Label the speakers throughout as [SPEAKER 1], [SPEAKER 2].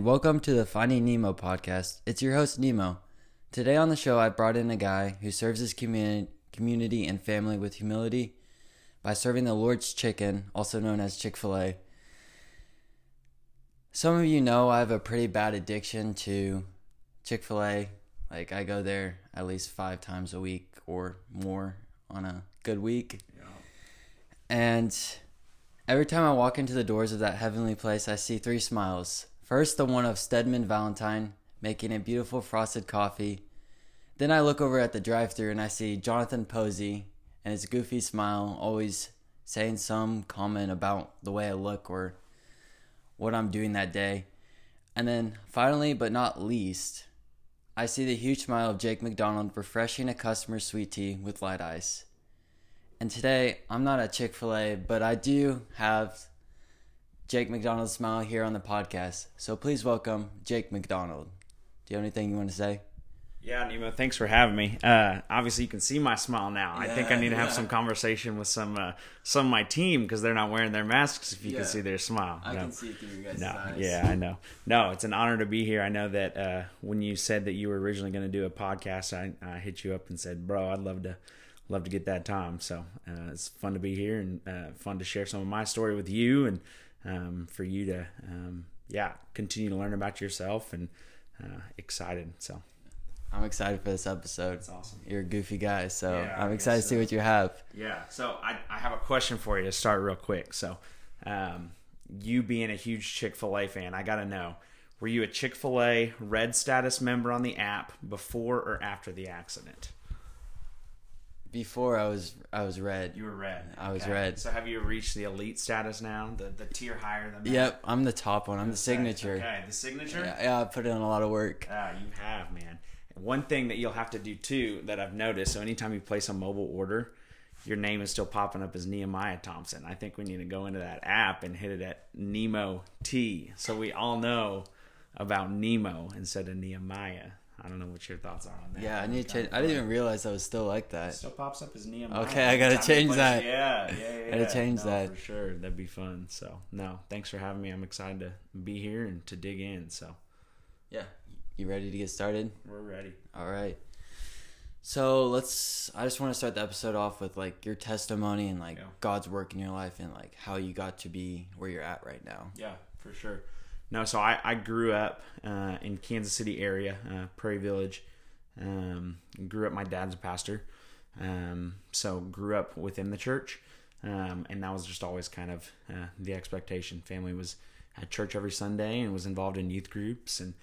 [SPEAKER 1] and welcome to the Finding Nemo podcast. It's your host, Nemo. Today on the show, I brought in a guy who serves his community, community and family with humility by serving the Lord's chicken, also known as Chick fil A. Some of you know I have a pretty bad addiction to Chick fil A. Like, I go there at least five times a week or more on a good week. Yeah. And every time I walk into the doors of that heavenly place, I see three smiles. First, the one of Stedman Valentine making a beautiful frosted coffee. Then I look over at the drive thru and I see Jonathan Posey and his goofy smile, always saying some comment about the way I look or what I'm doing that day. And then finally, but not least, I see the huge smile of Jake McDonald refreshing a customer's sweet tea with light ice. And today, I'm not at Chick fil A, but I do have Jake McDonald's smile here on the podcast. So please welcome Jake McDonald. Do you have anything you want to say?
[SPEAKER 2] Yeah, Nemo, thanks for having me. Uh, obviously, you can see my smile now. I think I need to have
[SPEAKER 1] yeah.
[SPEAKER 2] some conversation with some uh, some of my team because they're not wearing their masks. If you
[SPEAKER 1] Yeah.
[SPEAKER 2] can see their smile,
[SPEAKER 1] I
[SPEAKER 2] No.
[SPEAKER 1] can see through your guys'
[SPEAKER 2] No,
[SPEAKER 1] eyes.
[SPEAKER 2] yeah, I know. No, it's an honor to be here. I know that uh, when you said that you were originally going to do a podcast, I, I hit you up and said, "Bro, I'd love to love to get that time." So uh, it's fun to be here and uh, fun to share some of my story with you and um, for you to, um, yeah, continue to learn about yourself and uh, excited. So
[SPEAKER 1] I'm excited for this episode.
[SPEAKER 2] That's awesome.
[SPEAKER 1] You're a goofy guy, so
[SPEAKER 2] Yeah,
[SPEAKER 1] I'm excited to see what you have.
[SPEAKER 2] Yeah. So I, I have a question for you to start real quick. So, um, you being a huge Chick fil A fan, I got to know were you a Chick fil A red status member on the app before or after the accident?
[SPEAKER 1] Before I was I was red.
[SPEAKER 2] You were red.
[SPEAKER 1] I was red.
[SPEAKER 2] So have you reached the elite status now? The, the tier higher than that?
[SPEAKER 1] Yep, I'm the top one. I'm the signature.
[SPEAKER 2] Okay. The signature?
[SPEAKER 1] Yeah, yeah, I put in a lot of work.
[SPEAKER 2] Ah, you have, man. One thing that you'll have to do too that I've noticed, so anytime you place a mobile order, your name is still popping up as Nehemiah Thompson. I think we need to go into that app and hit it at Nemo T, so we all know about Nemo instead of Nehemiah. I don't know what your thoughts are on that.
[SPEAKER 1] Yeah, I need to change. I didn't even realize I was still like that.
[SPEAKER 2] Still pops up as Nehemiah.
[SPEAKER 1] Okay, I gotta change that.
[SPEAKER 2] Yeah, yeah, yeah.
[SPEAKER 1] Gotta change
[SPEAKER 2] No,
[SPEAKER 1] that.
[SPEAKER 2] for sure. That'd be fun. So, no, thanks for having me. I'm excited to be here and to dig in. So,
[SPEAKER 1] Yeah. You ready to get started?
[SPEAKER 2] we're ready.
[SPEAKER 1] All right. So let's. I just want to start the episode off with like your testimony and like
[SPEAKER 2] Yeah.
[SPEAKER 1] God's work in your life and like how you got to be where you're at right now.
[SPEAKER 2] Yeah, for sure. No, so I, I grew up uh, in Kansas City area, uh, Prairie Village. Um, grew up. My dad's a pastor, um, so grew up within the church, um, and that was just always kind of uh, the expectation. Family was at church every Sunday and was involved in youth groups, and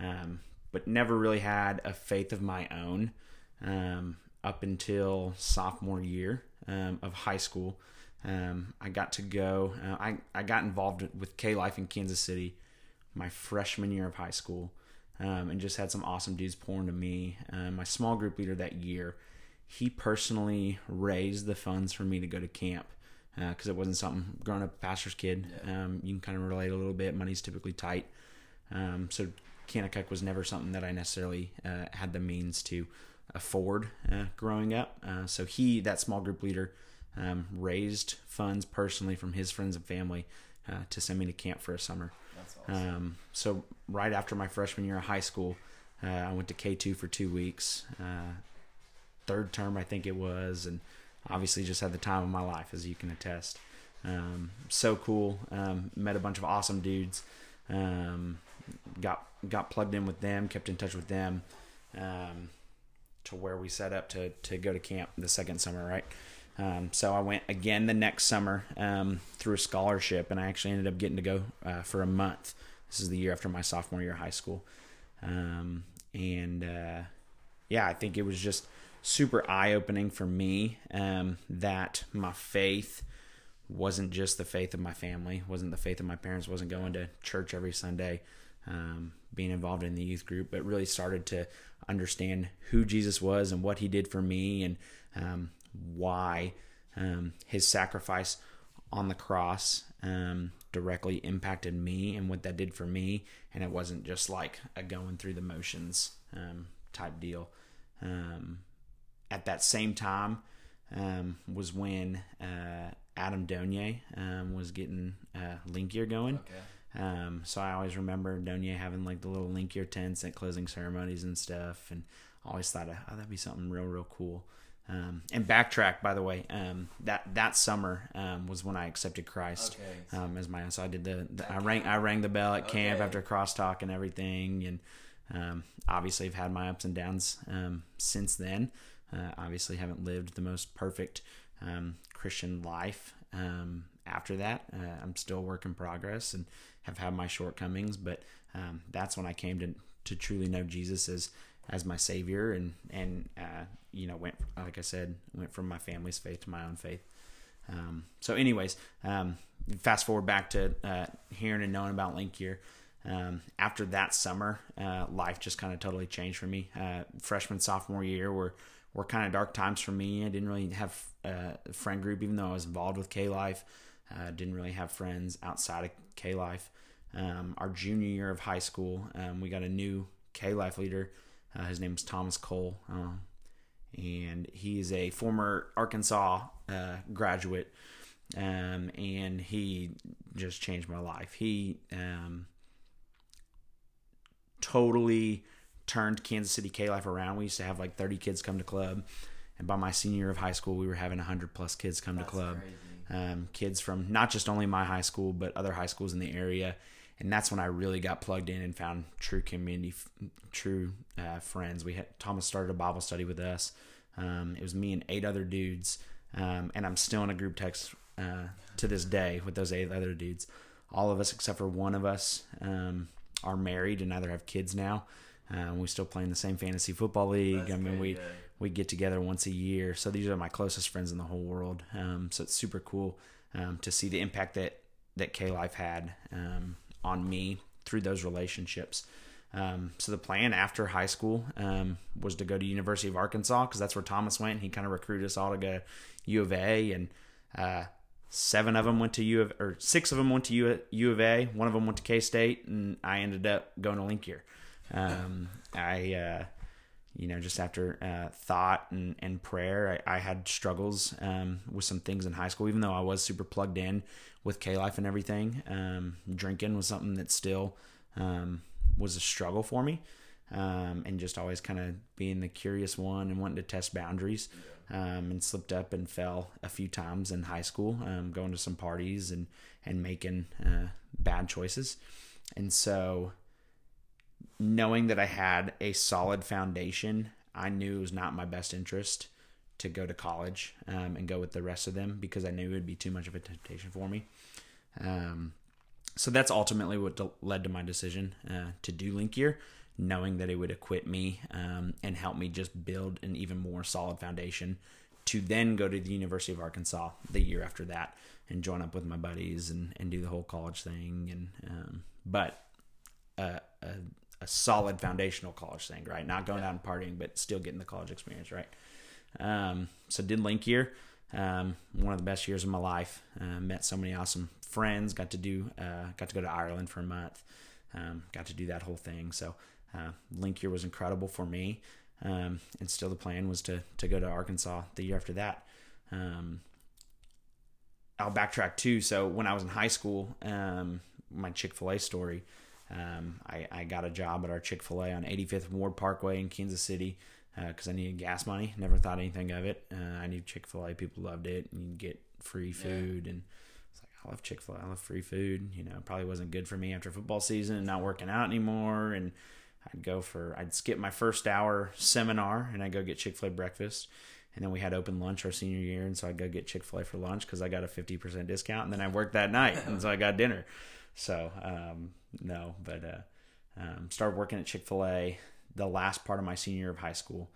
[SPEAKER 2] um, but never really had a faith of my own um, up until sophomore year um, of high school. I got to go. Uh, I I got involved with K Life in Kansas City my freshman year of high school, um, and just had some awesome dudes pour into me. Um, my small group leader that year, he personally raised the funds for me to go to camp because it wasn't something growing up pastor's kid. Um, you can kind of relate a little bit. Money's typically tight, um, so Kanakuk was never something that I necessarily uh, had the means to afford uh, growing up. Uh, so he, that small group leader, um, raised funds personally from his friends and family uh, to send me to camp for a summer.
[SPEAKER 1] That's
[SPEAKER 2] Um, so right after my freshman year of high school, uh, I went to K two for two weeks. Uh, third term, I think it was, and obviously just had the time of my life, as you can attest. Um, so cool. Um, met a bunch of awesome dudes. Um, got got plugged in with them. Kept in touch with them. Um, to where we set up to to go to camp the second summer, right? Um, so I went again the next summer um, through a scholarship, and I actually ended up getting to go uh, for a month. This is the year after my sophomore year of high school, um, and uh, yeah, I think it was just super eye opening for me um, that my faith wasn't just the faith of my family, wasn't the faith of my parents, wasn't going to church every Sunday, um, being involved in the youth group, but really started to understand who Jesus was and what he did for me and um, why um, his sacrifice on the cross um, directly impacted me and what that did for me. And it wasn't just like a going through the motions um, type deal. Um, at that same time um, was when uh, Adam Donier um, was getting uh, Link Year going.
[SPEAKER 1] Okay.
[SPEAKER 2] Um, so I always remember Donia having like the little link year tents at closing ceremonies and stuff, and always thought, oh, that'd be something real, real cool. Um, and backtrack, by the way, um, that that summer um, was when I accepted Christ
[SPEAKER 1] Okay.
[SPEAKER 2] um, as my so I did the, the I rang I rang the bell at camp
[SPEAKER 1] Okay.
[SPEAKER 2] after crosstalk and everything, and um, obviously I've had my ups and downs um, since then. Uh, obviously, haven't lived the most perfect um, Christian life um, after that. Uh, I'm still a work in progress and have had my shortcomings, but um, that's when I came to to truly know Jesus as as my Savior, and and uh, you know went like I said went from my family's faith to my own faith. Um, so, anyways, um, fast forward back to uh, hearing and knowing about Link Year. Um, after that summer, uh, life just kind of totally changed for me. Uh, freshman, sophomore year were were kind of dark times for me. I didn't really have uh, a friend group, even though I was involved with K Life. Uh, didn't really have friends outside of K Life. Um, our junior year of high school, um, we got a new K Life leader. Uh, his name is Thomas Cole. Um, and he is a former Arkansas uh, graduate, um, and he just changed my life. He um, totally turned Kansas City K Life around. We used to have like 30 kids come to club, and by my senior year of high school, we were having 100 plus kids come
[SPEAKER 1] That's
[SPEAKER 2] to club. Um, kids from not just only my high school, but other high schools in the area. And that's when I really got plugged in and found true community, true uh, friends. We had Thomas started a Bible study with us. Um, it was me and eight other dudes, um, and I'm still in a group text uh, to this day with those eight other dudes. All of us, except for one of us, um, are married and either have kids now. Um, we still play in the same fantasy football league.
[SPEAKER 1] That's
[SPEAKER 2] I mean, we
[SPEAKER 1] yeah.
[SPEAKER 2] we get together once a year. So these are my closest friends in the whole world. Um, so it's super cool um, to see the impact that that K Life had um, on me through those relationships. Um, so the plan after high school um, was to go to University of Arkansas because that's where Thomas went. He kind of recruited us all to go U of A, and uh, seven of them went to U of or six of them went to U, U of A. One of them went to K State, and I ended up going to Year. Um, I uh, you know, just after uh, thought and, and prayer, I, I had struggles um, with some things in high school, even though I was super plugged in with K Life and everything. Um, drinking was something that still um, was a struggle for me. Um, and just always kind of being the curious one and wanting to test boundaries. Um, and slipped up and fell a few times in high school, um, going to some parties and, and making uh, bad choices. And so knowing that I had a solid foundation, I knew it was not my best interest to go to college um, and go with the rest of them because I knew it would be too much of a temptation for me. Um, so that's ultimately what led to my decision uh, to do Link Year, knowing that it would equip me um, and help me just build an even more solid foundation to then go to the University of Arkansas the year after that and join up with my buddies and, and do the whole college thing. And um, but a, a, a solid foundational college thing, right? Not going out and partying, but still getting the college experience, right? Um, so did Link year, um, one of the best years of my life. Uh, met so many awesome friends. Got to do, uh, got to go to Ireland for a month. Um, got to do that whole thing. So uh, Link year was incredible for me. Um, and still the plan was to to go to Arkansas the year after that. Um, I'll backtrack too. So when I was in high school, um, my Chick Fil A story. Um, I, I got a job at our Chick Fil A on 85th Ward Parkway in Kansas City because I needed gas money. Never thought anything of it. Uh, I knew Chick Fil A. People loved it, and you get free food. And it's like I love Chick Fil A. I love free food. You know, probably wasn't good for me after football season and not working out anymore. And I'd go for I'd skip my first hour seminar and I'd go get Chick Fil A breakfast. And then we had open lunch our senior year, and so I'd go get Chick Fil A for lunch because I got a fifty percent discount. And then I worked that night, and so I got dinner. So um, no, but uh, um, started working at Chick Fil A the last part of my senior year of high school,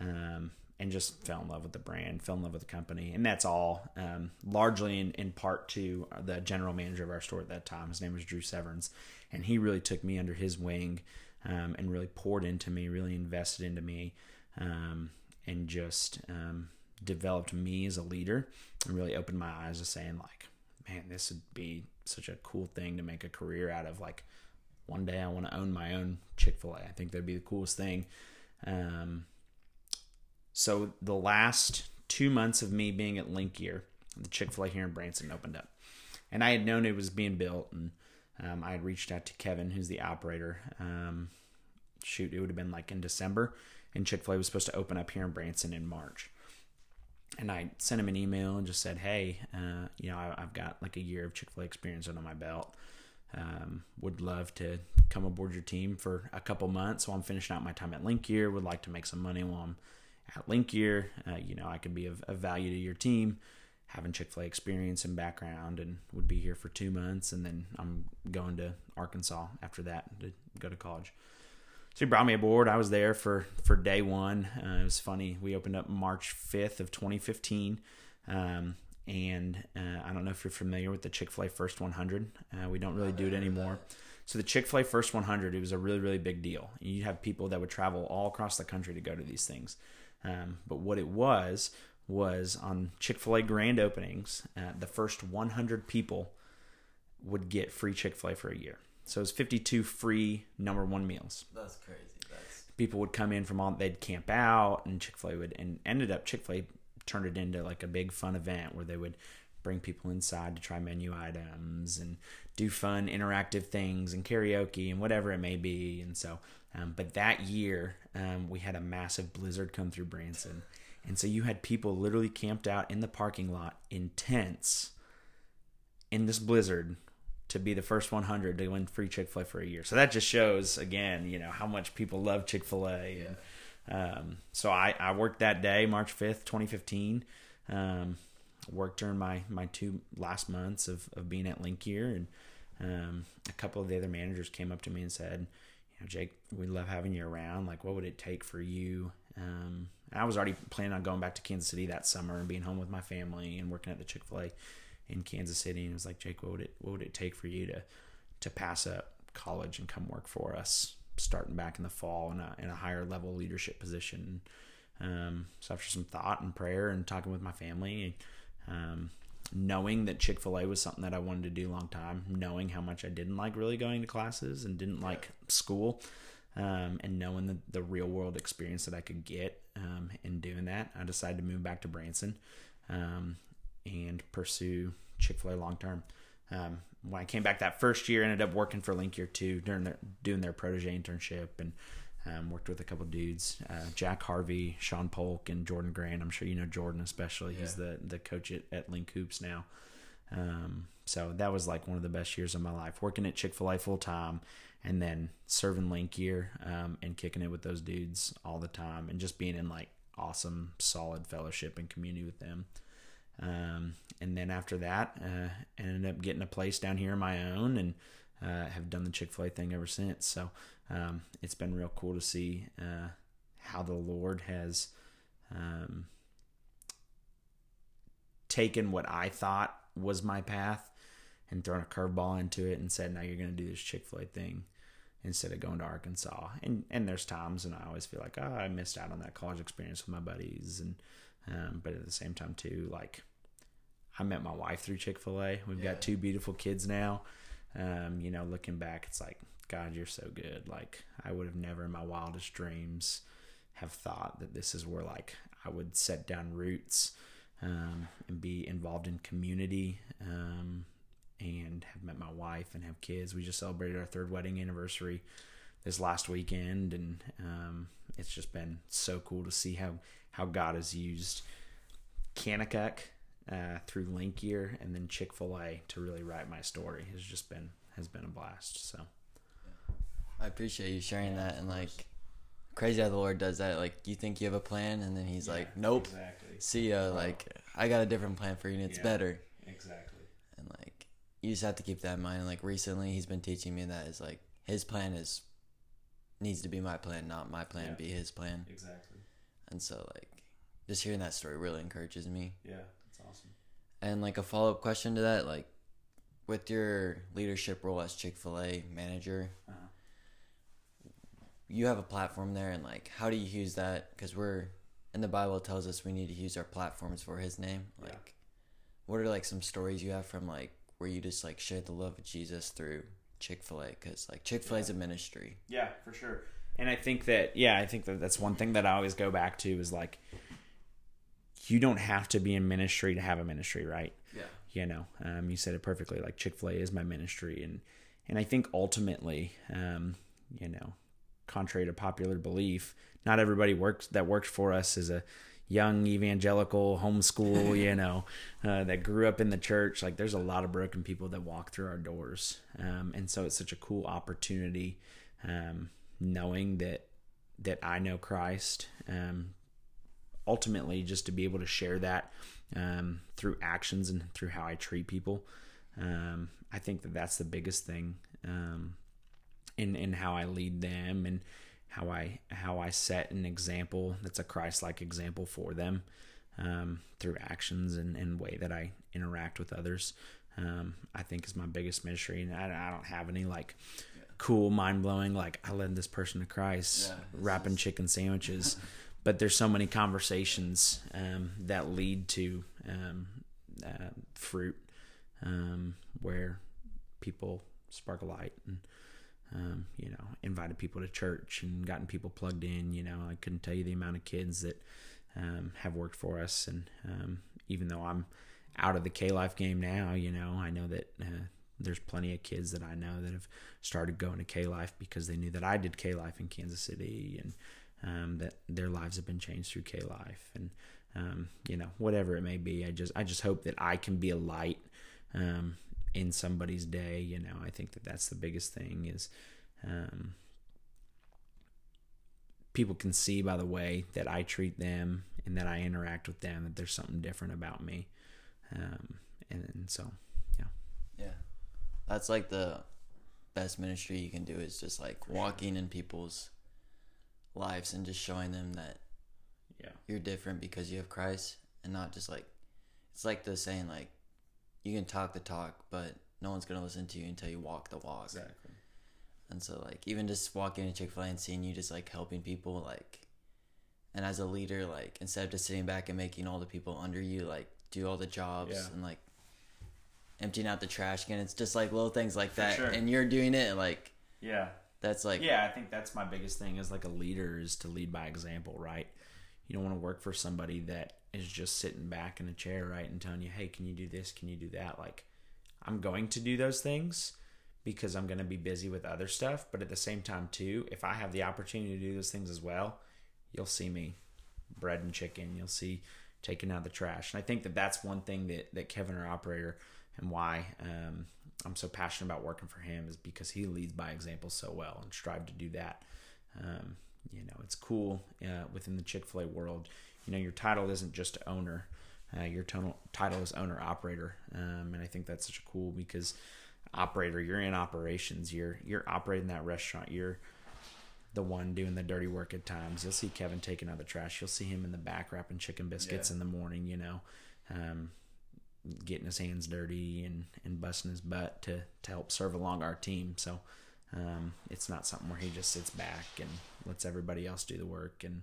[SPEAKER 2] um, and just fell in love with the brand, fell in love with the company, and that's all um, largely in, in part to the general manager of our store at that time. His name was Drew Severns, and he really took me under his wing um, and really poured into me, really invested into me, um, and just developed me as a leader, and really opened my eyes to saying like, man, this would be such a cool thing to make a career out of. Like, one day I want to own my own Chick Fil A. I think that'd be the coolest thing. Um, so the last two months of me being at Link Year, the Chick Fil A here in Branson opened up, and I had known it was being built, and um, I had reached out to Kevin, who's the operator. Um, shoot, it would have been like in December, and Chick Fil A was supposed to open up here in Branson in March. And I sent him an email and just said, "Hey, uh, you know, I, have got like a year of Chick Fil A experience under my belt. Um, would love to come aboard your team for a couple months while I'm finishing out my time at Link Year. Would like to make some money while I'm at Link Year. Uh, you know, I could be of, of value to your team." having Chick fil A experience and background and would be here for two months. And then I'm going to Arkansas after that to go to college. So he brought me aboard. I was there for, for day one. Uh, it was funny. We opened up March 5th of 2015. Um, and uh, I don't know if you're familiar with the Chick fil A First 100. Uh, we don't really do it anymore. So the Chick fil A First 100, it was a really, really big deal. You have people that would travel all across the country to go to these things. Um, but what it was was on Chick fil A grand openings, uh, the first 100 people would get free Chick fil A for a year. So it was 52 free number one meals.
[SPEAKER 1] That's crazy. That's...
[SPEAKER 2] People would come in from all, they'd camp out, and Chick fil A would, and ended up, Chick fil A turned it into like a big fun event where they would bring people inside to try menu items and do fun interactive things and karaoke and whatever it may be. And so, um, but that year, um, we had a massive blizzard come through Branson and so you had people literally camped out in the parking lot in tents in this blizzard to be the first 100 to win free Chick Fil A for a year. So that just shows again, you know, how much people love Chick Fil A. And um, so I, I worked that day, March 5th, 2015. Um, worked during my my two last months of, of being at Link Year, and um, a couple of the other managers came up to me and said, you know, Jake, we love having you around. Like, what would it take for you um, I was already planning on going back to Kansas City that summer and being home with my family and working at the Chick Fil A in Kansas City. And it was like, Jake, what would it what would it take for you to to pass up college and come work for us, starting back in the fall in a in a higher level leadership position? Um, so after some thought and prayer and talking with my family, um, knowing that Chick Fil A was something that I wanted to do a long time, knowing how much I didn't like really going to classes and didn't like school um, and knowing the, the real world experience that I could get um, in doing that, I decided to move back to Branson um, and pursue Chick Fil A long term. Um, when I came back that first year, I ended up working for Link Year Two during their doing their protege internship and. Um, worked with a couple dudes, uh, Jack Harvey, Sean Polk, and Jordan Grant. I'm sure you know Jordan especially. Yeah. He's the the coach at, at Link Hoops now. Um, so that was like one of the best years of my life. Working at Chick Fil A full time, and then serving link Year um, and kicking it with those dudes all the time and just being in like awesome solid fellowship and community with them um, and then after that uh, ended up getting a place down here of my own and uh, have done the chick-fil-a thing ever since so um, it's been real cool to see uh, how the lord has um, taken what i thought was my path and thrown a curveball into it and said, "Now you're going to do this Chick Fil A thing." Instead of going to Arkansas, and and there's times, and I always feel like, oh, I missed out on that college experience with my buddies, and um, but at the same time too, like I met my wife through Chick Fil A. We've yeah. got two beautiful kids now. Um, you know, looking back, it's like, God, you're so good. Like I would have never in my wildest dreams have thought that this is where like I would set down roots um, and be involved in community um, and have met my wife and have kids. We just celebrated our third wedding anniversary this last weekend, and um, it's just been so cool to see how how God has used Kanakuk uh, through Link Year and then Chick Fil A to really write my story. Has just been has been a blast. So
[SPEAKER 1] I appreciate you sharing yeah, that and like crazy how the Lord does that. Like you think you have a plan, and then He's yeah, like, "Nope, exactly. see ya." Like I got a different plan for you, and it's yeah, better.
[SPEAKER 2] Exactly And like
[SPEAKER 1] you just have to keep that in mind. Like recently, he's been teaching me that is like his plan is needs to be my plan, not my plan be his plan.
[SPEAKER 2] Exactly.
[SPEAKER 1] And so like just hearing that story really encourages me.
[SPEAKER 2] Yeah, that's awesome.
[SPEAKER 1] And like a follow up question to that, like with your leadership role as Chick Fil A manager, uh-huh. you have a platform there, and like how do you use that? Because we're and the Bible tells us we need to use our platforms for His name. Like, yeah. what are like some stories you have from like where you just like share the love of Jesus through Chick Fil A because like Chick Fil A is a ministry.
[SPEAKER 2] Yeah, for sure. And I think that yeah, I think that that's one thing that I always go back to is like you don't have to be in ministry to have a ministry, right?
[SPEAKER 1] Yeah.
[SPEAKER 2] You know, um, you said it perfectly. Like Chick Fil A is my ministry, and and I think ultimately, um, you know, contrary to popular belief, not everybody works that works for us is a young evangelical homeschool, you know, uh, that grew up in the church. Like there's a lot of broken people that walk through our doors. Um, and so it's such a cool opportunity, um, knowing that, that I know Christ, um, ultimately just to be able to share that, um, through actions and through how I treat people. Um, I think that that's the biggest thing, um, in, in how I lead them and, how I how I set an example that's a Christ-like example for them um, through actions and, and way that I interact with others. Um, I think is my biggest ministry, and I, I don't have any like cool, mind blowing like I led this person to Christ, yeah, wrapping chicken sandwiches. but there's so many conversations um, that lead to um, uh, fruit um, where people spark a light and um, you know, invited people to church and gotten people plugged in. You know, I couldn't tell you the amount of kids that um, have worked for us. And um, even though I'm out of the K Life game now, you know, I know that uh, there's plenty of kids that I know that have started going to K Life because they knew that I did K Life in Kansas City and um, that their lives have been changed through K Life. And um, you know, whatever it may be, I just I just hope that I can be a light um, in somebody's day. You know, I think that that's the biggest thing is um, people can see by the way that I treat them and that I interact with them that there's something different about me. Um, and, and so, yeah.
[SPEAKER 1] Yeah. That's like the best ministry you can do is just like walking in people's lives and just showing them that yeah you're different because you have Christ and not just like it's like the saying like you can talk the talk, but no one's gonna listen to you until you walk the walk.
[SPEAKER 2] Exactly.
[SPEAKER 1] And so like even just walking into Chick Fil A and seeing you just like helping people like, and as a leader like instead of just sitting back and making all the people under you like do all the jobs yeah. and like emptying out the trash can, it's just like little things like For that, sure. and you're doing it like
[SPEAKER 2] yeah.
[SPEAKER 1] That's like
[SPEAKER 2] yeah, I think that's my biggest thing as like a leader is to lead by example, right? You don't want to work for somebody that is just sitting back in a chair, right, and telling you, "Hey, can you do this? Can you do that?" Like, I'm going to do those things because I'm going to be busy with other stuff, but at the same time, too, if I have the opportunity to do those things as well, you'll see me bread and chicken. You'll see taking out the trash, and I think that that's one thing that that Kevin, our operator, and why um, I'm so passionate about working for him is because he leads by example so well and strive to do that. Um, you know, it's cool uh, within the Chick Fil A world. You know, your title isn't just owner. Uh, your title title is owner operator, um, and I think that's such a cool because operator, you're in operations. You're you're operating that restaurant. You're the one doing the dirty work at times. You'll see Kevin taking out the trash. You'll see him in the back wrapping chicken biscuits yeah. in the morning. You know, um, getting his hands dirty and and busting his butt to to help serve along our team. So um, it's not something where he just sits back and lets everybody else do the work and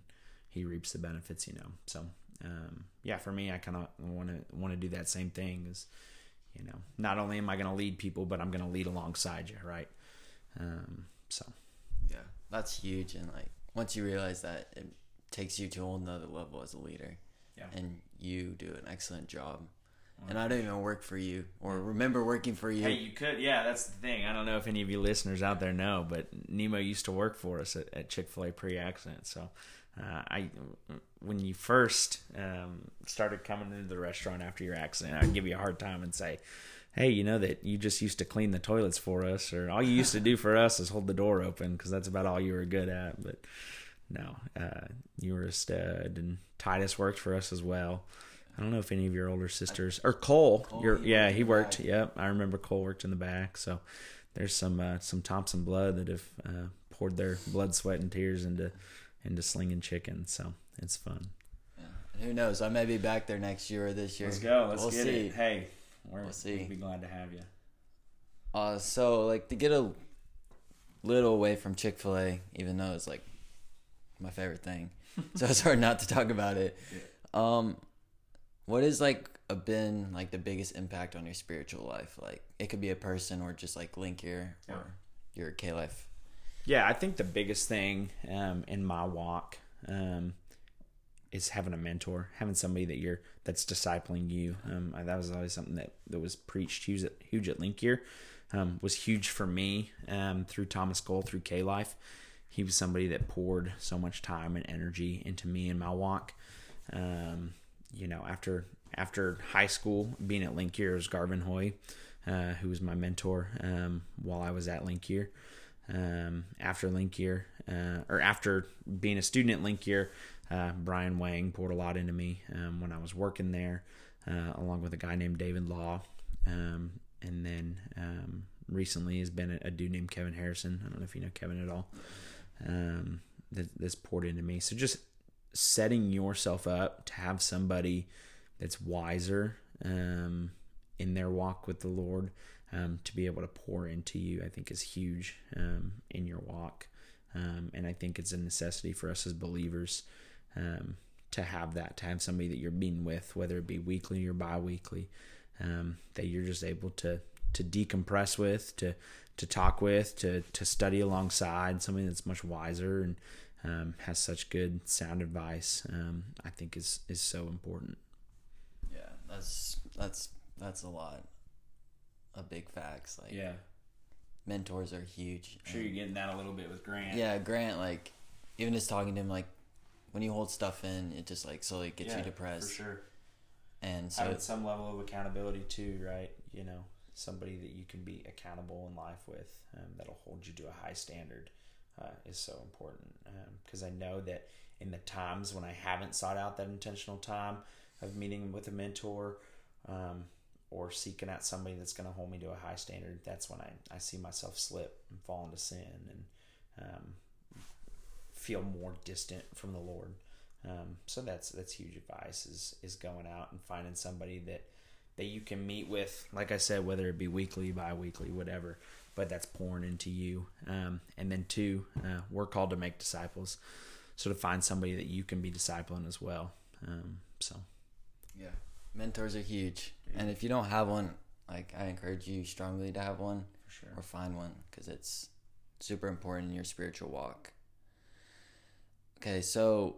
[SPEAKER 2] he reaps the benefits, you know. So um, yeah, for me, I kind of want to want to do that same thing. Is you know, not only am I going to lead people, but I'm going to lead alongside you, right? Um, so
[SPEAKER 1] yeah, that's huge. And like once you realize that, it takes you to a whole nother level as a leader.
[SPEAKER 2] Yeah,
[SPEAKER 1] and you do an excellent job and I don't even work for you or remember working for you.
[SPEAKER 2] Hey, you could, yeah. That's the thing. I don't know if any of you listeners out there know, but Nemo used to work for us at, at Chick Fil A pre-accident. So, uh, I when you first um, started coming into the restaurant after your accident, I'd give you a hard time and say, "Hey, you know that you just used to clean the toilets for us, or all you used to do for us is hold the door open because that's about all you were good at." But no, uh, you were a stud, and Titus worked for us as well. I don't know if any of your older sisters or Cole. Cole your yeah, he worked. Yep, I remember Cole worked in the back. So there's some uh, some Thompson blood that have uh, poured their blood, sweat, and tears into into slinging chicken. So it's fun.
[SPEAKER 1] Yeah. who knows? I may be back there next year or this year.
[SPEAKER 2] Let's go. Let's we'll get see. it. Hey, we will see. We'll be glad to have you.
[SPEAKER 1] Uh, so like to get a little away from Chick Fil A, even though it's like my favorite thing, so it's hard not to talk about it. Um, what is like a been like the biggest impact on your spiritual life? Like it could be a person or just like Link Year or yeah. your K life.
[SPEAKER 2] Yeah, I think the biggest thing um, in my walk um, is having a mentor, having somebody that you're that's discipling you. Um, that was always something that, that was preached huge at, huge at Link Year. um, was huge for me um, through Thomas Cole through K Life. He was somebody that poured so much time and energy into me and my walk. Um, you know, after after high school, being at Link Year was Garvin Hoy, uh, who was my mentor um, while I was at Link. Um, after Link uh, or after being a student at Link uh, Brian Wang poured a lot into me um, when I was working there, uh, along with a guy named David Law. Um, and then um, recently has been a, a, dude named Kevin Harrison. I don't know if you know Kevin at all. Um, that, that's poured into me. So just setting yourself up to have somebody that's wiser um, in their walk with the Lord um, to be able to pour into you, I think is huge um, in your walk. Um, and I think it's a necessity for us as believers um, to have that, to have somebody that you're being with, whether it be weekly or bi-weekly, um, that you're just able to to decompress with, to to talk with, to to study alongside somebody that's much wiser and um, has such good sound advice. Um, I think is is so important.
[SPEAKER 1] Yeah, that's that's that's a lot of big facts. Like
[SPEAKER 2] yeah,
[SPEAKER 1] mentors are huge.
[SPEAKER 2] I'm sure you're getting that a little bit with Grant.
[SPEAKER 1] Yeah, Grant. Like even just talking to him, like when you hold stuff in, it just like slowly gets
[SPEAKER 2] yeah,
[SPEAKER 1] you depressed.
[SPEAKER 2] For sure.
[SPEAKER 1] And so
[SPEAKER 2] having some level of accountability too, right? You know, somebody that you can be accountable in life with, um, that'll hold you to a high standard, uh, is so important. Because um, I know that in the times when I haven't sought out that intentional time of meeting with a mentor, um, or seeking out somebody that's going to hold me to a high standard, that's when I, I see myself slip and fall into sin and um, feel more distant from the Lord. Um, so that's that's huge advice is is going out and finding somebody that that you can meet with, like I said, whether it be weekly, bi-weekly, whatever, but that's pouring into you. Um, and then two, uh, we're called to make disciples, so to find somebody that you can be discipling as well. Um, so,
[SPEAKER 1] yeah, mentors are huge, yeah. and if you don't have one, like I encourage you strongly to have one,
[SPEAKER 2] sure.
[SPEAKER 1] or find one because it's super important in your spiritual walk. Okay, so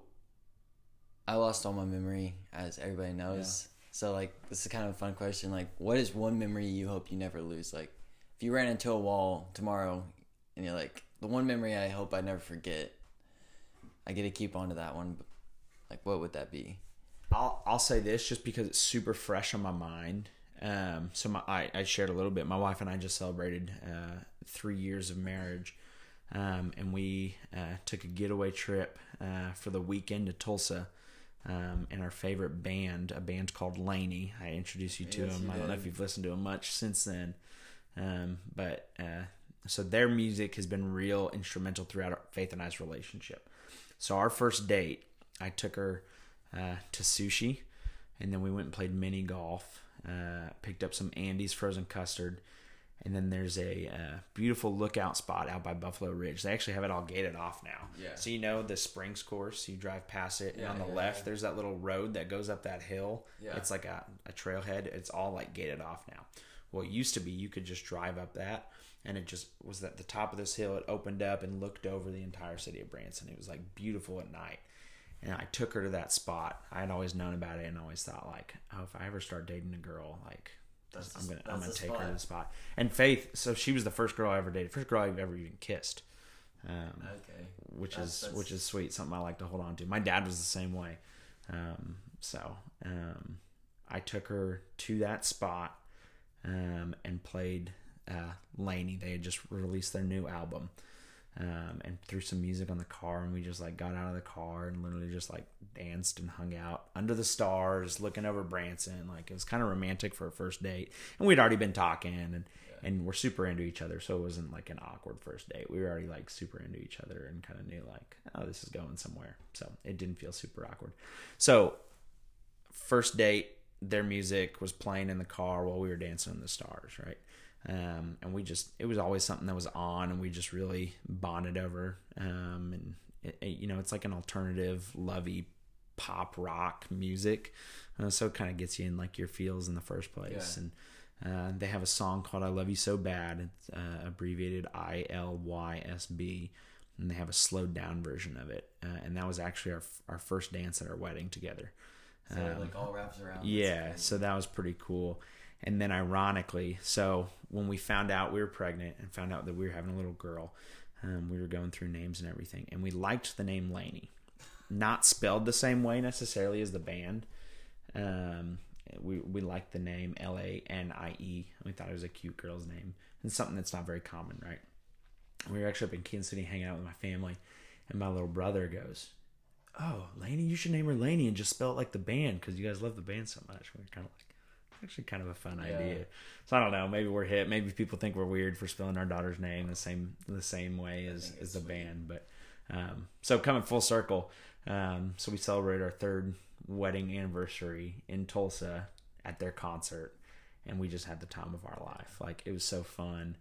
[SPEAKER 1] I lost all my memory, as everybody knows. Yeah. So like, this is kind of a fun question. Like, what is one memory you hope you never lose? Like, if you ran into a wall tomorrow, and you're like, the one memory I hope I never forget. I get to keep on to that one. Like, what would that be?
[SPEAKER 2] I'll I'll say this just because it's super fresh on my mind. Um, so my I, I shared a little bit. My wife and I just celebrated uh, three years of marriage, um, and we uh, took a getaway trip uh, for the weekend to Tulsa. Um, and our favorite band, a band called LANY. I introduced you to yes, them. I don't know if you've listened to them much since then, um, but uh, so their music has been real instrumental throughout our, Faith and I's relationship. So our first date, I took her uh, to sushi, and then we went and played mini golf. Uh, picked up some Andy's frozen custard, and then there's a uh, beautiful lookout spot out by Buffalo Ridge. They actually have it all gated off now.
[SPEAKER 1] Yeah.
[SPEAKER 2] So you know the Springs course. You drive past it,
[SPEAKER 1] yeah,
[SPEAKER 2] and on the
[SPEAKER 1] yeah,
[SPEAKER 2] left
[SPEAKER 1] yeah.
[SPEAKER 2] there's that little road that goes up that hill.
[SPEAKER 1] Yeah.
[SPEAKER 2] It's like a, a trailhead. It's all like gated off now. Well, it used to be you could just drive up that, and it just was at the top of this hill. It opened up and looked over the entire city of Branson. It was like beautiful at night. And I took her to that spot. I had always known about it and always thought like, oh, if I ever start dating a girl, like
[SPEAKER 1] That's
[SPEAKER 2] I'm gonna I'm gonna take her to the spot. And Faith, so she was the first girl I ever dated, first girl I've ever even kissed, um,
[SPEAKER 1] Okay.
[SPEAKER 2] which
[SPEAKER 1] That's-
[SPEAKER 2] is
[SPEAKER 1] that's-
[SPEAKER 2] which is sweet. Something I like to hold on to. My dad was the same way. Um, so um, I took her to that spot um, and played uh, LANY. They had just released their new album. Um, and threw some music on the car, and we just like got out of the car and literally just like danced and hung out under the stars, looking over Branson. Like it was kind of romantic for a first date, and we'd already been talking, and and we're super into each other, so it wasn't like an awkward first date. We were already like super into each other and kind of knew like, oh, this is going somewhere. So it didn't feel super awkward. So first date, their music was playing in the car while we were dancing in the stars, right? Um, and we just it was always something that was on, and we just really bonded over. Um, and it, it- you know, it's like an alternative, lovey pop rock music, uh, so it kind of gets you in like your feels in the first place.
[SPEAKER 1] Yeah.
[SPEAKER 2] And uh, they have a song called "I Love You So Bad." It's uh, abbreviated I L Y S B, and they have a slowed down version of it. Uh, and that was actually our our first dance at our wedding together.
[SPEAKER 1] So
[SPEAKER 2] Um,
[SPEAKER 1] like all wraps around.
[SPEAKER 2] Yeah, so that was pretty cool. And then, ironically, so when we found out we were pregnant and found out that we were having a little girl, um, we were going through names and everything, and we liked the name Laney, not spelled the same way necessarily as the band. Um, we we liked the name L A N I E. We thought it was a cute girl's name and something that's not very common, right? We were actually up in Kansas City hanging out with my family, and my little brother goes, "Oh, Laney, you should name her Laney and just spell it like the band because you guys love the band so much." We are kind of like, actually kind of a fun
[SPEAKER 1] Yeah.
[SPEAKER 2] idea. So I don't know. Maybe we're hit. Maybe people think we're weird for spelling our daughter's name the same the same way as as the
[SPEAKER 1] sweet.
[SPEAKER 2] band. But um, so coming full circle, um, so we celebrated our third wedding anniversary in Tulsa at their concert, and we just had the time of our life. Like it was so fun.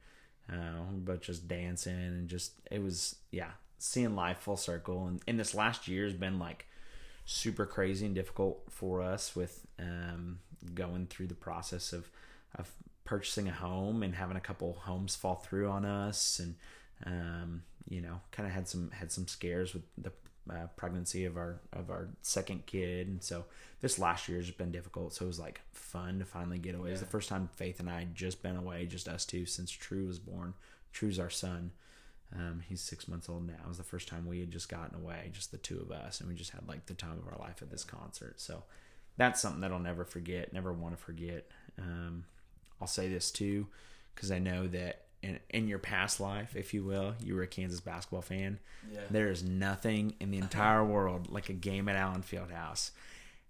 [SPEAKER 2] Uh, both just dancing and just it was yeah seeing life full circle. And, and this last year has been like super crazy and difficult for us with um, going through the process of of purchasing a home and having a couple homes fall through on us and um, you know kind of had some had some scares with the uh, pregnancy of our of our second kid and so this last year has been difficult so it was like fun to finally get away. It was the first time faith and i had just been away just us two since true was born. True's our son um, he's six months old now. It was the first time we had just gotten away, just the two of us, and we just had like the time of our life at this concert. So that's something that I'll never forget, never want to forget. Um, I'll say this too, because I know that in, in your past life, if you will, you were a Kansas basketball fan.
[SPEAKER 1] Yeah.
[SPEAKER 2] There is nothing in the entire world like a game at Allen Fieldhouse.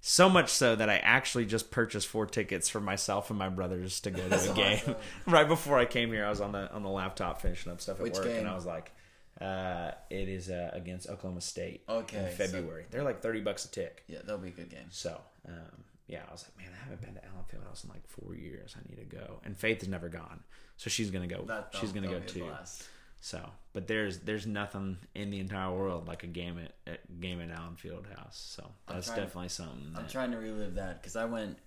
[SPEAKER 2] So much so that I actually just purchased four tickets for myself and my brothers to go to
[SPEAKER 1] That's
[SPEAKER 2] a game.
[SPEAKER 1] awesome.
[SPEAKER 2] right before I came here, I was on the on the laptop finishing up stuff at
[SPEAKER 1] Which
[SPEAKER 2] work,
[SPEAKER 1] game?
[SPEAKER 2] and I was like, uh, "It is uh, against Oklahoma State
[SPEAKER 1] Okay,
[SPEAKER 2] in
[SPEAKER 1] so-
[SPEAKER 2] February. They're like thirty bucks a tick."
[SPEAKER 1] Yeah, that'll be a good game.
[SPEAKER 2] So, um, yeah, I was like, man, I haven't been to Allen Fieldhouse in like four years. I need to go. And Faith has never gone, so she's gonna go.
[SPEAKER 1] That,
[SPEAKER 2] she's gonna go
[SPEAKER 1] that'll be a
[SPEAKER 2] too.
[SPEAKER 1] blast.
[SPEAKER 2] So, but there's there's nothing in the entire world like a game at, at game at Allen Fieldhouse. So that's
[SPEAKER 1] trying-
[SPEAKER 2] definitely something.
[SPEAKER 1] I'm trying to relive that because I went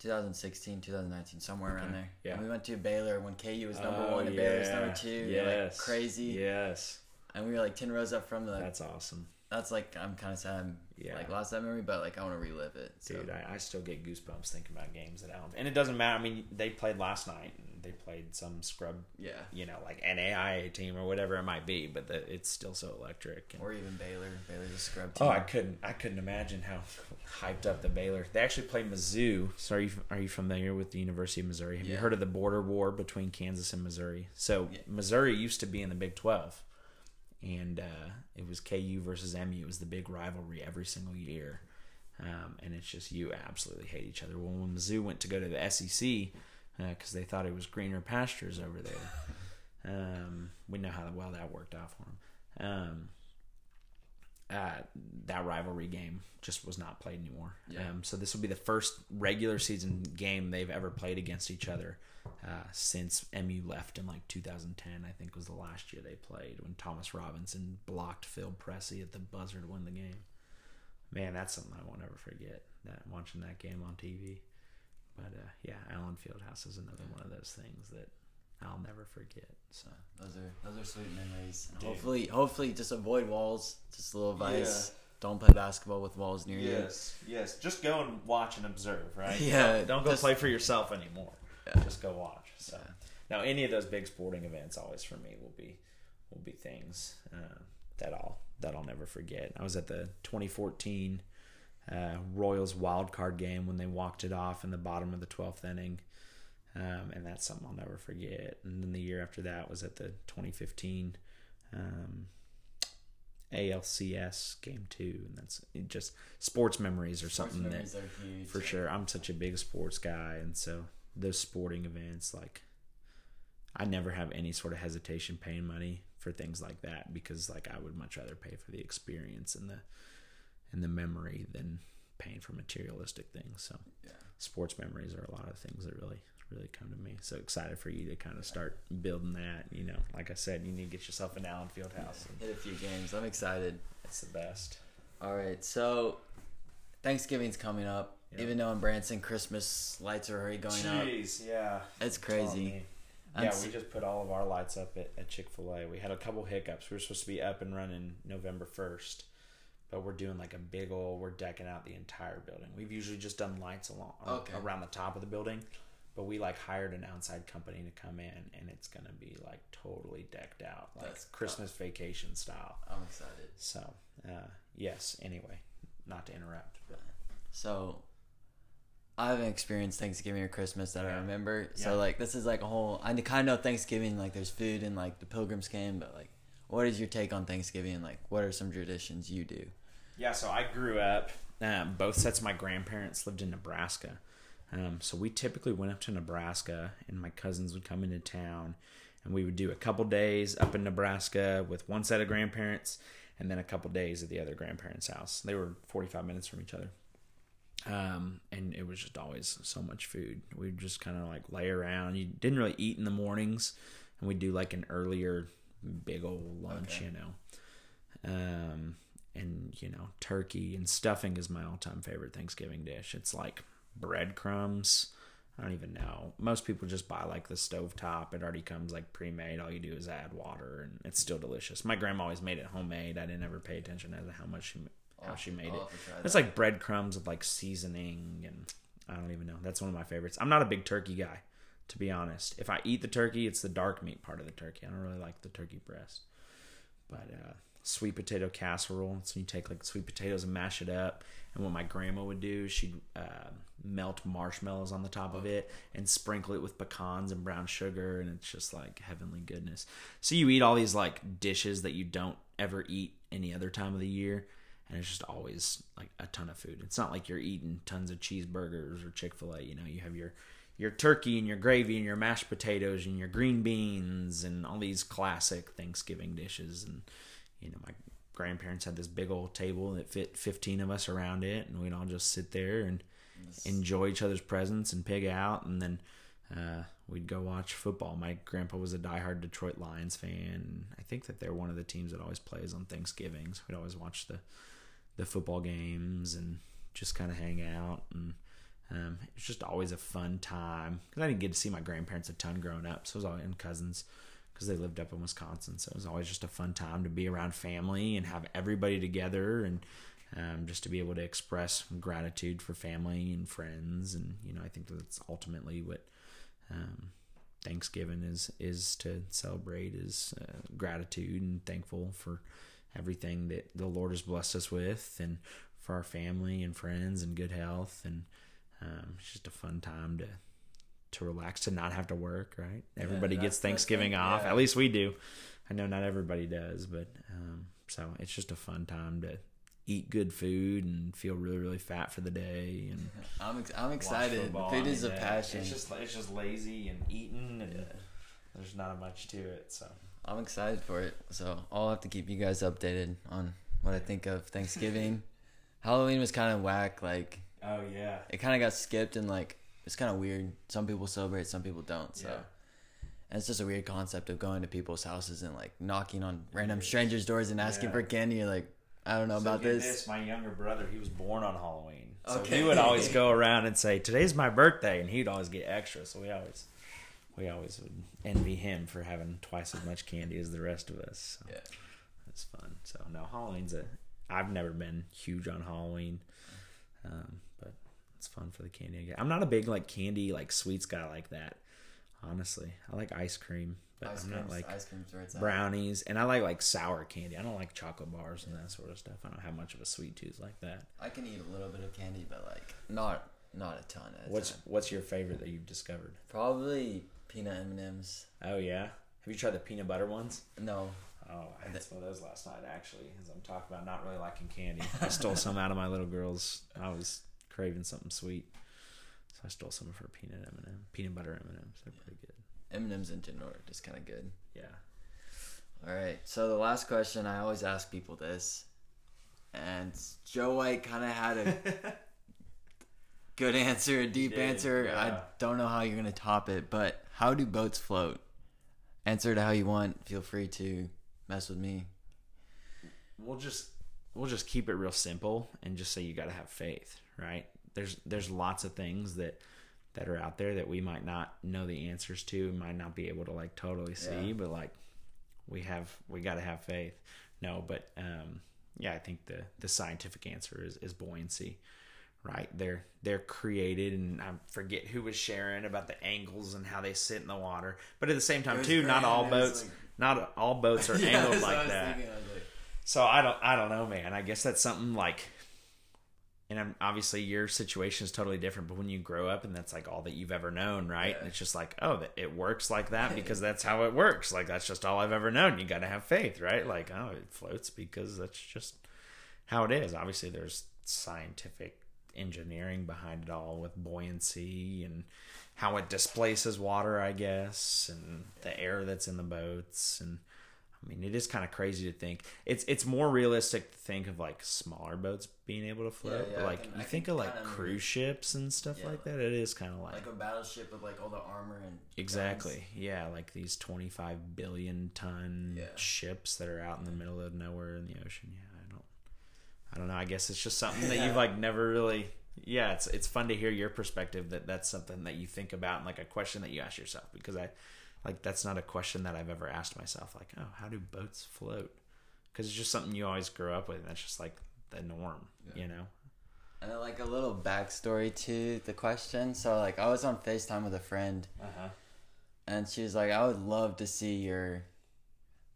[SPEAKER 1] 2016, 2019, somewhere around there.
[SPEAKER 2] yeah.
[SPEAKER 1] And we went to Baylor when KU was number
[SPEAKER 2] Oh,
[SPEAKER 1] one and Baylor was number two.
[SPEAKER 2] Yes,
[SPEAKER 1] Like crazy.
[SPEAKER 2] Yes,
[SPEAKER 1] And we were like 10 rows up from the. That's,
[SPEAKER 2] awesome.
[SPEAKER 1] that's like, I'm kind of sad.
[SPEAKER 2] I'm yeah.
[SPEAKER 1] Like, lost that memory, but like, I want to relive it. So.
[SPEAKER 2] dude. I, I still get goosebumps thinking about games at Allen. And it doesn't matter. I mean, they played last night. and They played some scrub,
[SPEAKER 1] yeah.
[SPEAKER 2] you know, like NAIA team or whatever it might be. But the, it's still so electric. And,
[SPEAKER 1] Or even Baylor. Baylor's a scrub team.
[SPEAKER 2] Oh, I couldn't. I couldn't imagine how hyped up the Baylor. They actually play Mizzou. So are you are you familiar with the University of Missouri? Have you heard of the border war between Kansas and Missouri? So
[SPEAKER 1] Yeah.
[SPEAKER 2] Missouri used to be in the Big Twelve, and uh, it was KU versus MU. It was the big rivalry every single year, um, and it's just you absolutely hate each other. Well, when Mizzou went to go to the SEC because they thought it was greener pastures over there, um, we know how well that worked out for them. Um, uh, that rivalry game just was not played anymore.
[SPEAKER 1] Yeah.
[SPEAKER 2] Um, so this will be the first regular season game they've ever played against each other uh, since MU left in like 2010. I think was the last year they played when Thomas Robinson blocked Phil Pressey at the buzzer to win the game. Man, that's something I won't ever forget. That watching that game on TV. But uh, yeah, Allen Fieldhouse is another one of those things that I'll never forget. So
[SPEAKER 1] Those are those are sweet memories. And hopefully, hopefully, just avoid walls. Just a little advice.
[SPEAKER 2] Yeah.
[SPEAKER 1] Don't play basketball with walls near you.
[SPEAKER 2] Yes, yes. Just go and watch and observe, right?
[SPEAKER 1] Yeah,
[SPEAKER 2] Don't, don't go
[SPEAKER 1] just-
[SPEAKER 2] play for yourself anymore.
[SPEAKER 1] Yeah.
[SPEAKER 2] Just go watch. So
[SPEAKER 1] Yeah.
[SPEAKER 2] now, any of those big sporting events, always for me, will be will be things uh, that I'll that I'll never forget. I was at the 2014 uh, Royals wild card game when they walked it off in the bottom of the 12th inning. Um, and that's something I'll never forget. And then the year after that was at the 2015 um, ALCS game two, and that's just sports memories or
[SPEAKER 1] Sports
[SPEAKER 2] something that
[SPEAKER 1] memories are huge.
[SPEAKER 2] for sure. I'm such a big sports guy, and so those sporting events, like, I never have any sort of hesitation paying money for things like that because, like, I would much rather pay for the experience and the and the memory than paying for materialistic things. So,
[SPEAKER 1] Yeah.
[SPEAKER 2] sports memories are a lot of things that really really come to me. So excited for you to kind of start building that. You know, like I said, you need to get yourself an Allen Fieldhouse. And
[SPEAKER 1] Hit a few games. I'm excited.
[SPEAKER 2] it's the best.
[SPEAKER 1] All right, so Thanksgiving's coming up.
[SPEAKER 2] Yeah.
[SPEAKER 1] Even though in Branson Christmas lights are already going up,
[SPEAKER 2] Jeez, yeah.
[SPEAKER 1] it's crazy.
[SPEAKER 2] Yeah, we just put all of our lights up at, at Chick fil A. We had a couple hiccups. We were supposed to be up and running November 1st, but we're doing like a big old, we're decking out the entire building. We've usually just done lights along
[SPEAKER 1] Okay.
[SPEAKER 2] around the top of the building, but we like hired an outside company to come in, and it's gonna be like totally decked out, like
[SPEAKER 1] That's-
[SPEAKER 2] Christmas vacation style.
[SPEAKER 1] I'm excited.
[SPEAKER 2] So, uh, yes. Anyway, not to interrupt, but
[SPEAKER 1] So, I haven't experienced Thanksgiving or Christmas that I remember.
[SPEAKER 2] Yeah.
[SPEAKER 1] So, like, this is like a whole. I kind of know Thanksgiving, like, there's food and like the Pilgrims came, but like, what is your take on Thanksgiving? Like, what are some traditions you do?
[SPEAKER 2] Yeah, so I grew up. Um, both sets of my grandparents lived in Nebraska, um, so we typically went up to Nebraska, and my cousins would come into town, and we would do a couple days up in Nebraska with one set of grandparents, and then a couple days at the other grandparents' house. They were forty-five minutes from each other, um, and it was just always so much food. We'd just kind of like lay around. You didn't really eat in the mornings, and we'd do like an earlier big old lunch,
[SPEAKER 1] Okay.
[SPEAKER 2] you know. Um, and you know, turkey and stuffing is my all-time favorite Thanksgiving dish. It's like breadcrumbs. I don't even know. Most people just buy like the stovetop. It already comes like pre-made. All you do is add water, and it's still delicious. My grandma always made it homemade. I didn't ever pay attention as to how much she how she made it. It's like breadcrumbs with like seasoning, and I don't even know. That's one of my favorites. I'm not a big turkey guy, to be honest. If I eat the turkey, it's the dark meat part of the turkey. I don't really like the turkey breast. But uh, sweet potato casserole. So you take like sweet potatoes and mash it up. And what my grandma would do, she'd uh, melt marshmallows on the top of it and sprinkle it with pecans and brown sugar, and it's just like heavenly goodness. So you eat all these like dishes that you don't ever eat any other time of the year, and it's just always like a ton of food. It's not like you're eating tons of cheeseburgers or Chick Fil A. You know, you have your your turkey and your gravy and your mashed potatoes and your green beans and all these classic Thanksgiving dishes. And you know, my grandparents had this big old table that fit 15 of us around it, and we'd all just sit there and enjoy each other's presence and pig out, and then. Uh, we'd go watch football. My grandpa was a diehard Detroit Lions fan. I think that they're one of the teams that always plays on Thanksgiving. So we'd always watch the the football games and just kind of hang out and um, it's just always a fun time because I didn't get to see my grandparents a ton growing up, so it was always and cousins because they lived up in Wisconsin. So it was always just a fun time to be around family and have everybody together and um, just to be able to express gratitude for family and friends. And you know, I think that's ultimately what um, Thanksgiving is is to celebrate is uh, gratitude and thankful for everything that the Lord has blessed us with and for our family and friends and good health and um, it's just a fun time to to relax to not have to work right everybody gets Thanksgiving off
[SPEAKER 1] yeah.
[SPEAKER 2] at least we do I know not everybody does but um, so it's just a fun time to eat good food and feel really really fat for the day and
[SPEAKER 1] I'm ex- I'm excited. Food is a passion.
[SPEAKER 2] It's just it's just lazy and eating, and there's not much to it. So
[SPEAKER 1] I'm excited for it. So I'll have to keep you guys updated on what I think of Thanksgiving. Halloween was kind of whack. Like
[SPEAKER 2] oh yeah,
[SPEAKER 1] it kind of got skipped and like it's kind of weird. Some people celebrate, some people don't. So.
[SPEAKER 2] Yeah.
[SPEAKER 1] And it's just a weird concept of going to people's houses and like knocking on random strangers' doors and asking
[SPEAKER 2] Yeah.
[SPEAKER 1] for candy. You're like, I don't know
[SPEAKER 2] So
[SPEAKER 1] about
[SPEAKER 2] get
[SPEAKER 1] this.
[SPEAKER 2] My younger brother, he was born on Halloween, so
[SPEAKER 1] Okay.
[SPEAKER 2] he would always go around and say, "Today's my birthday," and he'd always get extra. So we always we always would envy him for having twice as much candy as the rest of us. So
[SPEAKER 1] Yeah.
[SPEAKER 2] it's fun. So no, Halloween's a. I've never been huge on Halloween, um, it's fun for the candy. I get. I'm not a big like candy like sweets guy like that. Honestly, I like ice cream, but
[SPEAKER 1] Ice
[SPEAKER 2] I'm not like
[SPEAKER 1] ice cream's where
[SPEAKER 2] brownies, and I like like sour candy. I don't like chocolate bars and that sort of stuff. I don't have much of a sweet tooth like that.
[SPEAKER 1] I can eat a little bit of candy, but like not not a ton. At
[SPEAKER 2] What's
[SPEAKER 1] time.
[SPEAKER 2] what's your favorite that you've discovered?
[SPEAKER 1] probably peanut M and M's?
[SPEAKER 2] Oh yeah, have you tried the peanut butter ones?
[SPEAKER 1] No,
[SPEAKER 2] Oh, I had some of those last night actually. As I'm talking about not really liking candy, I stole some out of my little girl's. I was craving something sweet, so I stole some of her peanut M and M, peanut butter M and M's. They're pretty good.
[SPEAKER 1] M and M's in general are just kind of good.
[SPEAKER 2] Yeah.
[SPEAKER 1] All right. So the last question, I always ask people this, and Joe White kind of had a good answer, a deep
[SPEAKER 2] did,
[SPEAKER 1] answer.
[SPEAKER 2] yeah.
[SPEAKER 1] I don't know how you're gonna top it, but how do boats float? Answer it how you want. Feel free to mess with me.
[SPEAKER 2] we'll just we'll just keep it real simple and just say you got to have faith right there's there's lots of things that that are out there that we might not know the answers to might not be able to like totally see
[SPEAKER 1] Yeah.
[SPEAKER 2] but like we have we got to have faith no but um yeah i think the the scientific answer is is buoyancy right? They're they're created, and I forget who was sharing about the angles and how they sit in the water. But at the same time, too, not all boats,
[SPEAKER 1] like-
[SPEAKER 2] not all boats are
[SPEAKER 1] Yeah,
[SPEAKER 2] angled
[SPEAKER 1] that's what I
[SPEAKER 2] like that.
[SPEAKER 1] thinking. Like,
[SPEAKER 2] So I don't I don't know, man. I guess that's something like and I'm, obviously your situation is totally different, but when you grow up and that's like all that you've ever known, right?
[SPEAKER 1] Yeah.
[SPEAKER 2] And it's just like, oh, it works like that because that's how it works. Like that's just all I've ever known. You got to have faith, right? Like, oh, it floats because that's just how it is. Obviously, there's scientific engineering behind it all with buoyancy and how it displaces water, I guess, and the air that's in the boats and I mean, it is kind of crazy to think. It's it's more realistic to think of like smaller boats being able to float.
[SPEAKER 1] Yeah, yeah,
[SPEAKER 2] like
[SPEAKER 1] can-
[SPEAKER 2] you think of like cruise ships and stuff
[SPEAKER 1] Yeah.
[SPEAKER 2] like that. It is kind of like,
[SPEAKER 1] like a battleship with like all the armor and
[SPEAKER 2] exactly yeah, like these twenty five billion ton ships that are out in the middle of nowhere in the ocean. Yeah, I don't, I don't know. I guess it's just something that you've like never really. Yeah, it's it's fun to hear your perspective that that's something that you think about and like a question that you ask yourself because I like that's not a question that I've ever asked myself like oh how do boats float because it's just something you always grow up with and that's just like the norm
[SPEAKER 1] Yeah.
[SPEAKER 2] you know
[SPEAKER 1] And then, like a little backstory to the question. So like I was on FaceTime with a friend
[SPEAKER 2] uh-huh
[SPEAKER 1] and she was like, I would love to see your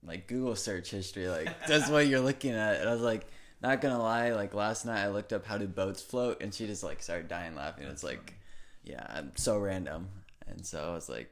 [SPEAKER 1] like Google search history. Like that's what you're looking at. And I was like, not gonna lie, like last night I looked up how do boats float and she just like started dying laughing. It's like yeah, I'm so random. And so I was like,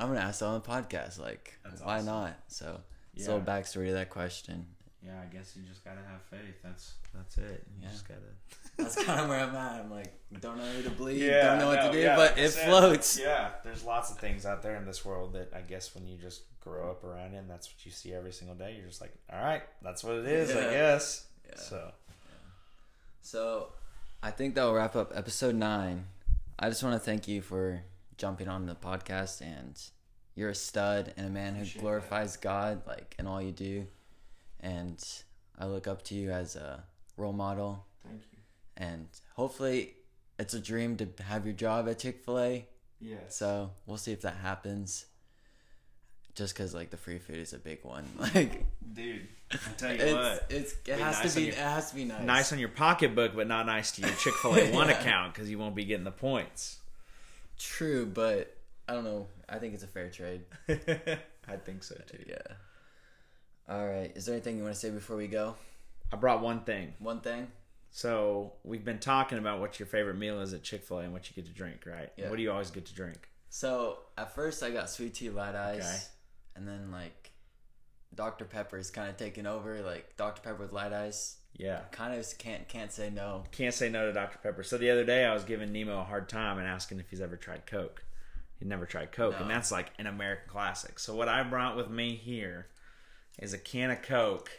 [SPEAKER 1] I'm gonna ask that on the podcast. Like,
[SPEAKER 2] That's
[SPEAKER 1] why
[SPEAKER 2] awesome.
[SPEAKER 1] not? So it's a little backstory to that question.
[SPEAKER 2] yeah I guess you just gotta have faith that's that's it you
[SPEAKER 1] Yeah.
[SPEAKER 2] just gotta
[SPEAKER 1] That's kind of where I'm at. I'm like, don't know who to believe,
[SPEAKER 2] Yeah,
[SPEAKER 1] don't know what
[SPEAKER 2] no,
[SPEAKER 1] to do,
[SPEAKER 2] yeah,
[SPEAKER 1] but it floats.
[SPEAKER 2] Yeah, there's lots of things out there in this world that I guess when you just grow up around it and that's what you see every single day, you're just like, all right, that's what it is, I guess.
[SPEAKER 1] Yeah.
[SPEAKER 2] So,
[SPEAKER 1] So, I think that will wrap up episode nine. I just want to thank you for jumping on the podcast, and you're a stud and a man who glorifies God, like in all you do. And I look up to you as a role model,
[SPEAKER 2] thank you.
[SPEAKER 1] and hopefully, it's a dream to have your job at Chick Fil A.
[SPEAKER 2] Yes.
[SPEAKER 1] So we'll see if that happens. Just because like the free food is a big one, like
[SPEAKER 2] Dude, I tell you
[SPEAKER 1] it's
[SPEAKER 2] what.
[SPEAKER 1] it's it has
[SPEAKER 2] nice
[SPEAKER 1] to be
[SPEAKER 2] your-
[SPEAKER 1] it has to be nice.
[SPEAKER 2] Nice on your pocketbook, but not nice to your Chick Fil A One
[SPEAKER 1] Yeah.
[SPEAKER 2] account because you won't be getting the points.
[SPEAKER 1] True, but I don't know. I think it's a fair trade.
[SPEAKER 2] I think so too.
[SPEAKER 1] Yeah. All right. Is there anything you want to say before we go?
[SPEAKER 2] I brought one thing.
[SPEAKER 1] One thing.
[SPEAKER 2] So we've been talking about what your favorite meal is at Chick Fil A and what you get to drink, right?
[SPEAKER 1] Yeah.
[SPEAKER 2] What do you always get to drink?
[SPEAKER 1] So at first I got sweet tea light ice,
[SPEAKER 2] Okay.
[SPEAKER 1] and then like Dr Pepper is kind of taking over. Like Dr Pepper with light ice,
[SPEAKER 2] Yeah.
[SPEAKER 1] kind of can't can't say no.
[SPEAKER 2] Can't say no to Dr. Pepper. So the other day I was giving Nemo a hard time and asking if he's ever tried Coke. He'd never tried Coke, and that's like an American classic. So what I brought with me here is a can of Coke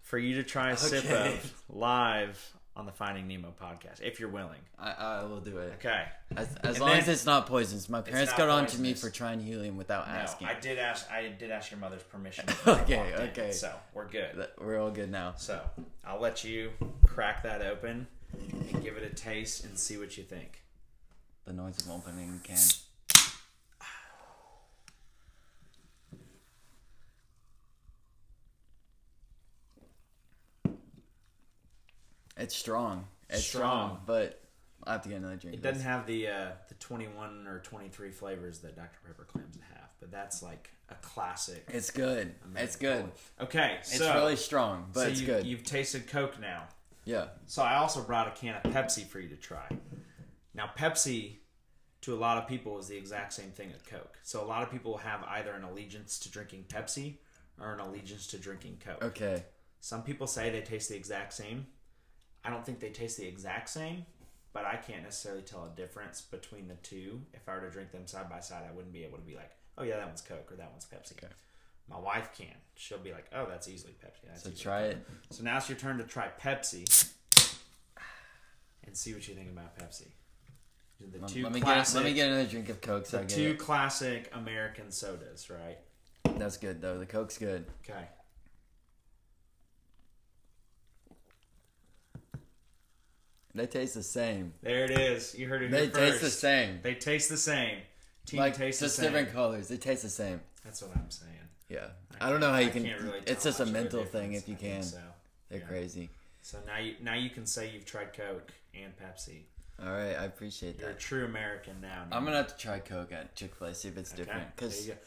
[SPEAKER 2] for you to try a sip of live on the Finding Nemo podcast, if you're willing.
[SPEAKER 1] I I will do it
[SPEAKER 2] Okay.
[SPEAKER 1] as as long
[SPEAKER 2] then-
[SPEAKER 1] as it's not poisonous. My parents got on to me for trying helium without
[SPEAKER 2] No,
[SPEAKER 1] asking.
[SPEAKER 2] I did ask. I did ask your mother's permission. I
[SPEAKER 1] Okay,
[SPEAKER 2] in,
[SPEAKER 1] okay.
[SPEAKER 2] So we're good.
[SPEAKER 1] We're all good now.
[SPEAKER 2] So I'll let you crack that open and give it a taste and see what you think.
[SPEAKER 1] The noise of opening can. It's strong. It's strong,
[SPEAKER 2] Strong.
[SPEAKER 1] but I have to get another drink.
[SPEAKER 2] It doesn't have the uh, the 21 or 23 flavors that Dr Pepper claims to have, but that's like a classic.
[SPEAKER 1] It's good. It's good.
[SPEAKER 2] Okay, so, It's
[SPEAKER 1] really strong, but
[SPEAKER 2] so
[SPEAKER 1] it's
[SPEAKER 2] you,
[SPEAKER 1] good.
[SPEAKER 2] You've tasted Coke now,
[SPEAKER 1] yeah.
[SPEAKER 2] so I also brought a can of Pepsi for you to try. Now, Pepsi to a lot of people is the exact same thing as Coke. So a lot of people have either an allegiance to drinking Pepsi or an allegiance to drinking Coke.
[SPEAKER 1] Okay.
[SPEAKER 2] Some people say they taste the exact same. I don't think they taste the exact same, but I can't necessarily tell a difference between the two. If I were to drink them side by side, I wouldn't be able to be like, oh yeah, that one's Coke or that one's Pepsi.
[SPEAKER 1] Okay.
[SPEAKER 2] My wife can. She'll be like, oh, that's easily Pepsi. That's
[SPEAKER 1] So
[SPEAKER 2] easily
[SPEAKER 1] try
[SPEAKER 2] Coke."
[SPEAKER 1] it.
[SPEAKER 2] So now it's your turn to try Pepsi and see what you think about Pepsi. The
[SPEAKER 1] Let,
[SPEAKER 2] two
[SPEAKER 1] let me get
[SPEAKER 2] classic,
[SPEAKER 1] let me get another drink of Coke so I
[SPEAKER 2] the
[SPEAKER 1] get
[SPEAKER 2] two
[SPEAKER 1] it.
[SPEAKER 2] classic American sodas, right?
[SPEAKER 1] That's good though. The Coke's good.
[SPEAKER 2] Okay.
[SPEAKER 1] They taste the same.
[SPEAKER 2] There it is. You heard it
[SPEAKER 1] They
[SPEAKER 2] here
[SPEAKER 1] taste
[SPEAKER 2] first.
[SPEAKER 1] the same.
[SPEAKER 2] They taste the same. Team
[SPEAKER 1] like
[SPEAKER 2] tastes
[SPEAKER 1] just
[SPEAKER 2] the same.
[SPEAKER 1] different colors. They taste the same.
[SPEAKER 2] That's what I'm saying.
[SPEAKER 1] Yeah. I don't know how you
[SPEAKER 2] I
[SPEAKER 1] can.
[SPEAKER 2] can't really
[SPEAKER 1] it's just a mental thing if you can.
[SPEAKER 2] So.
[SPEAKER 1] They're
[SPEAKER 2] Yeah.
[SPEAKER 1] crazy.
[SPEAKER 2] So now you now you can say you've tried Coke and Pepsi.
[SPEAKER 1] All right, I appreciate that.
[SPEAKER 2] You're a true American now.
[SPEAKER 1] I'm gonna have to try Coke at Chick Fil A see if it's
[SPEAKER 2] Okay,
[SPEAKER 1] different.
[SPEAKER 2] there
[SPEAKER 1] Cause
[SPEAKER 2] you go.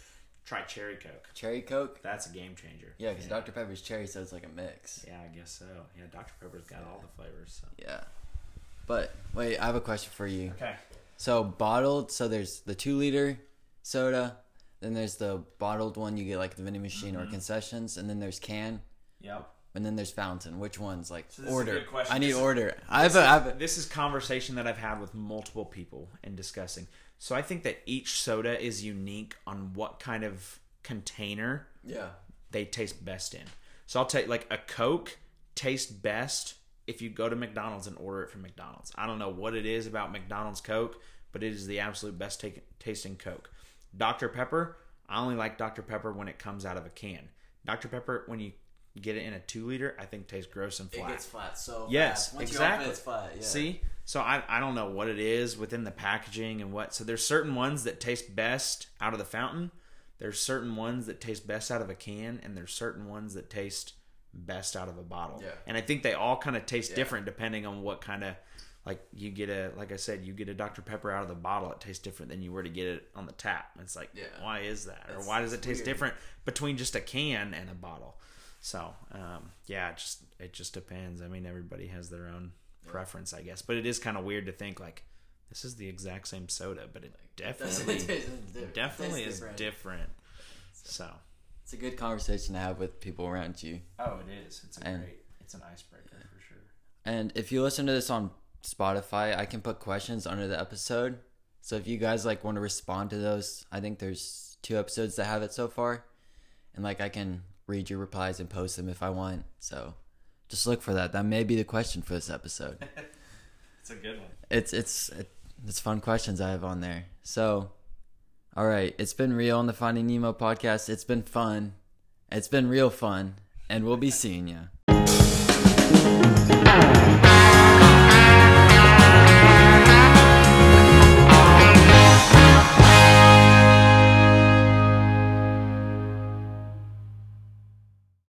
[SPEAKER 2] Try cherry Coke.
[SPEAKER 1] cherry Coke,
[SPEAKER 2] That's a game changer.
[SPEAKER 1] yeah, because Dr Pepper's cherry, so it's like a mix.
[SPEAKER 2] Yeah, I guess so. Yeah, Dr Pepper's got all the flavors. So.
[SPEAKER 1] Yeah. But wait, I have a question for you.
[SPEAKER 2] Okay.
[SPEAKER 1] So bottled, so there's the two liter soda, then there's the bottled one you get like the vending machine
[SPEAKER 2] Mm-hmm.
[SPEAKER 1] or concessions, and then there's can,
[SPEAKER 2] Yep.
[SPEAKER 1] and then there's fountain. Which one's like
[SPEAKER 2] So is
[SPEAKER 1] order? I need
[SPEAKER 2] This is-
[SPEAKER 1] order. I have a, I have a,
[SPEAKER 2] This is conversation that I've had with multiple people and discussing. So I think that each soda is unique on what kind of container
[SPEAKER 1] yeah.
[SPEAKER 2] they taste best in. So I'll take like a Coke tastes best if you go to McDonald's and order it from McDonald's. I don't know what it is about McDonald's Coke, but it is the absolute best ta- tasting Coke. Dr Pepper, I only like Dr Pepper when it comes out of a can. Dr Pepper when you get it in a 2 liter, I think tastes gross and flat.
[SPEAKER 1] It gets flat so
[SPEAKER 2] Yes,
[SPEAKER 1] fast. Once
[SPEAKER 2] exactly.
[SPEAKER 1] open it, it's flat. Yeah.
[SPEAKER 2] See, so I I don't know what it is within the packaging and what. So there's certain ones that taste best out of the fountain. There's certain ones that taste best out of a can, and there's certain ones that taste best out of a bottle.
[SPEAKER 1] Yeah.
[SPEAKER 2] And I think they all kind of taste
[SPEAKER 1] Yeah.
[SPEAKER 2] different depending on what kind of like you get a like I said, you get a Dr Pepper out of the bottle, it tastes different than you were to get it on the tap. It's like,
[SPEAKER 1] Yeah.
[SPEAKER 2] why is that, or why does it taste
[SPEAKER 1] weird.
[SPEAKER 2] different between just a can and a bottle? So um, yeah, it just it just depends. I mean, everybody has their own preference, I guess. But it is kind of weird to think like this is the exact same soda, but it definitely definitely is different. So
[SPEAKER 1] It's a good conversation to have with people around you.
[SPEAKER 2] oh, it is. It's a
[SPEAKER 1] And-
[SPEAKER 2] great. It's an icebreaker for sure.
[SPEAKER 1] And if you listen to this on Spotify, I can put questions under the episode. So if you guys like want to respond to those, I think there's two episodes that have it so far. And like I can read your replies and post them if I want. So just look for that. That may be the question for this episode.
[SPEAKER 2] It's a good one.
[SPEAKER 1] it's it's it's fun questions I have on there. So all right, it's been real on the Finding Nemo podcast. It's been fun. It's been real fun, and we'll be seeing you.